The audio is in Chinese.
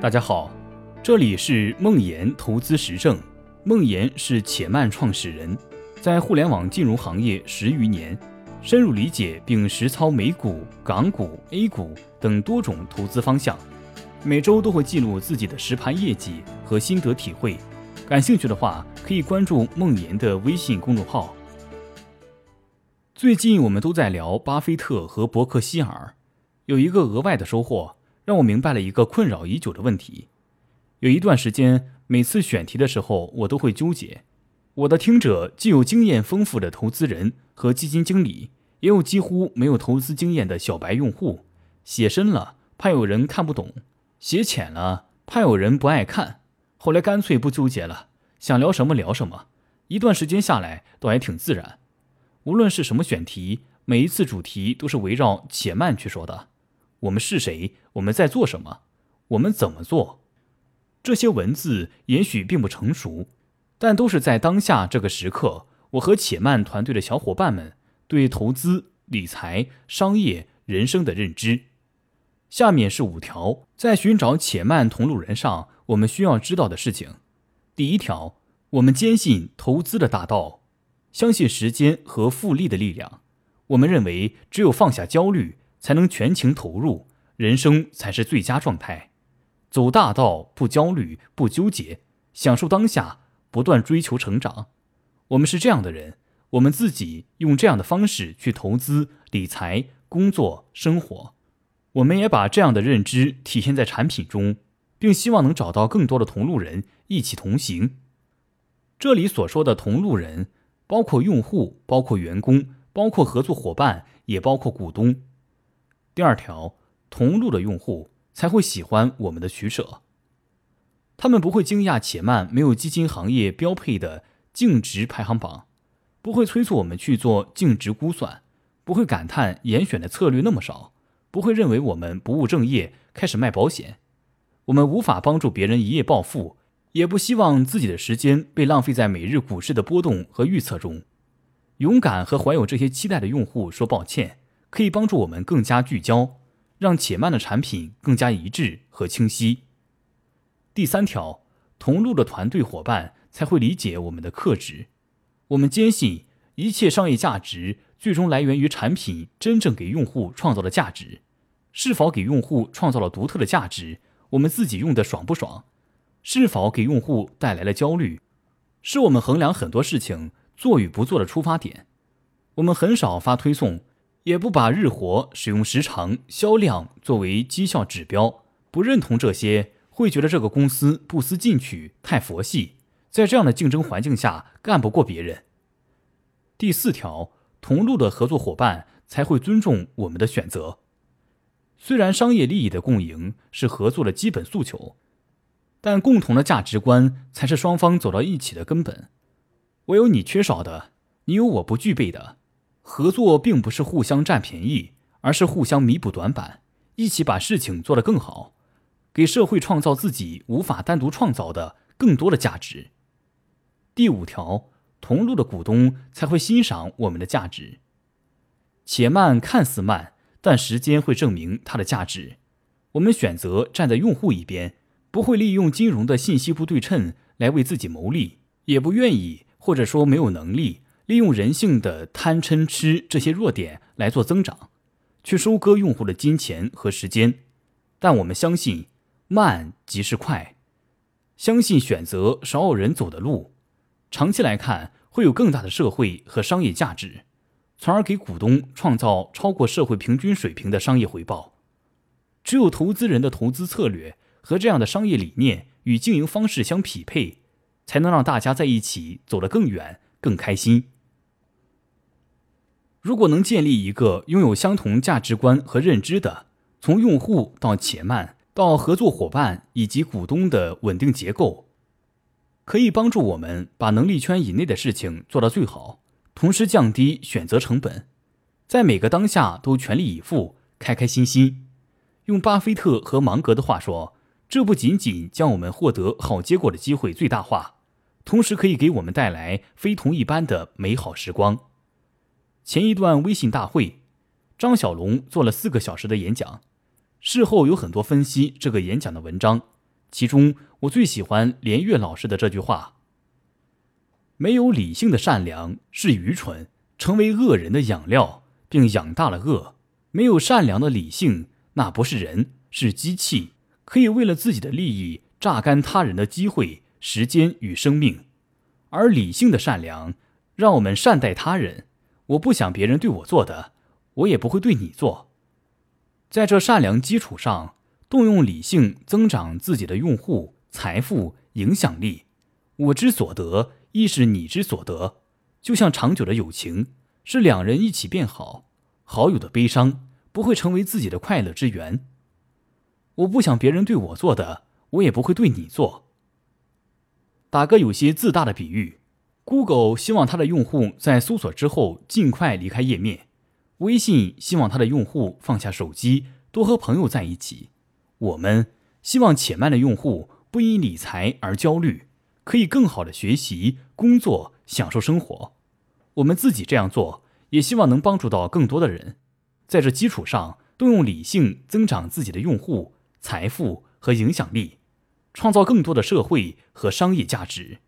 大家好，这里是梦岩投资实证。梦岩是且慢创始人，在互联网金融行业十余年，深入理解并实操美股、港股、A 股等多种投资方向。每周都会记录自己的实盘业绩和心得体会。感兴趣的话，可以关注梦岩的微信公众号。最近我们都在聊巴菲特和伯克希尔，有一个额外的收获。让我明白了一个困扰已久的问题。有一段时间，每次选题的时候，我都会纠结。我的听者既有经验丰富的投资人和基金经理，也有几乎没有投资经验的小白用户。写深了，怕有人看不懂；写浅了，怕有人不爱看。后来干脆不纠结了，想聊什么聊什么。一段时间下来，倒还挺自然。无论是什么选题，每一次主题都是围绕且慢去说的。我们是谁？我们在做什么？我们怎么做？这些文字也许并不成熟，但都是在当下这个时刻，我和且慢团队的小伙伴们对投资、理财、商业、人生的认知。下面是五条在寻找且慢同路人上我们需要知道的事情。第一条，我们坚信投资的大道，相信时间和复利的力量。我们认为，只有放下焦虑。才能全情投入，人生才是最佳状态。走大道，不焦虑，不纠结，享受当下，不断追求成长。我们是这样的人，我们自己用这样的方式去投资、理财、工作、生活。我们也把这样的认知体现在产品中，并希望能找到更多的同路人一起同行。这里所说的同路人，包括用户，包括员工，包括合作伙伴，也包括股东。第二条，同路的用户才会喜欢我们的取舍。他们不会惊讶且慢没有基金行业标配的净值排行榜，不会催促我们去做净值估算，不会感叹严选的策略那么少，不会认为我们不务正业开始卖保险。我们无法帮助别人一夜暴富，也不希望自己的时间被浪费在每日股市的波动和预测中。勇敢和怀有这些期待的用户说抱歉。可以帮助我们更加聚焦，让且慢的产品更加一致和清晰。第三条，同路的团队伙伴才会理解我们的克制。我们坚信，一切商业价值最终来源于产品真正给用户创造的价值。是否给用户创造了独特的价值，我们自己用的爽不爽？是否给用户带来了焦虑，是我们衡量很多事情做与不做的出发点。我们很少发推送。也不把日活、使用时长、销量作为绩效指标，不认同这些，会觉得这个公司不思进取、太佛系，在这样的竞争环境下干不过别人。第四条，同路的合作伙伴才会尊重我们的选择。虽然商业利益的共赢是合作的基本诉求，但共同的价值观才是双方走到一起的根本。我有你缺少的，你有我不具备的。合作并不是互相占便宜，而是互相弥补短板，一起把事情做得更好，给社会创造自己无法单独创造的更多的价值。第五条，同路的股东才会欣赏我们的价值。且慢看似慢，但时间会证明它的价值。我们选择站在用户一边，不会利用金融的信息不对称来为自己谋利，也不愿意或者说没有能力。利用人性的贪嗔痴这些弱点来做增长，去收割用户的金钱和时间，但我们相信慢即是快，相信选择少有人走的路，长期来看会有更大的社会和商业价值，从而给股东创造超过社会平均水平的商业回报。只有投资人的投资策略和这样的商业理念与经营方式相匹配，才能让大家在一起走得更远、更开心。如果能建立一个拥有相同价值观和认知的，从用户到且慢到合作伙伴以及股东的稳定结构，可以帮助我们把能力圈以内的事情做到最好，同时降低选择成本，在每个当下都全力以赴、开开心心。用巴菲特和芒格的话说，这不仅仅将我们获得好结果的机会最大化，同时可以给我们带来非同一般的美好时光。前一段微信大会，张小龙做了四个小时的演讲，事后有很多分析这个演讲的文章，其中我最喜欢连岳老师的这句话：“没有理性的善良是愚蠢，成为恶人的养料，并养大了恶。没有善良的理性，那不是人，是机器，可以为了自己的利益榨干他人的机会、时间与生命。而理性的善良，让我们善待他人。我不想别人对我做的，我也不会对你做。在这善良基础上。”动用理性增长自己的用户、财富、影响力，我之所得亦是你之所得。就像长久的友情，是两人一起变好。好友的悲伤不会成为自己的快乐之源。我不想别人对我做的，我也不会对你做。打个有些自大的比喻，Google 希望它的用户在搜索之后尽快离开页面，微信希望它的用户放下手机，多和朋友在一起。我们希望且慢的用户不因理财而焦虑，可以更好的学习、工作、享受生活。我们自己这样做，也希望能帮助到更多的人。在这基础上，动用理性增长自己的用户、财富和影响力，创造更多的社会和商业价值。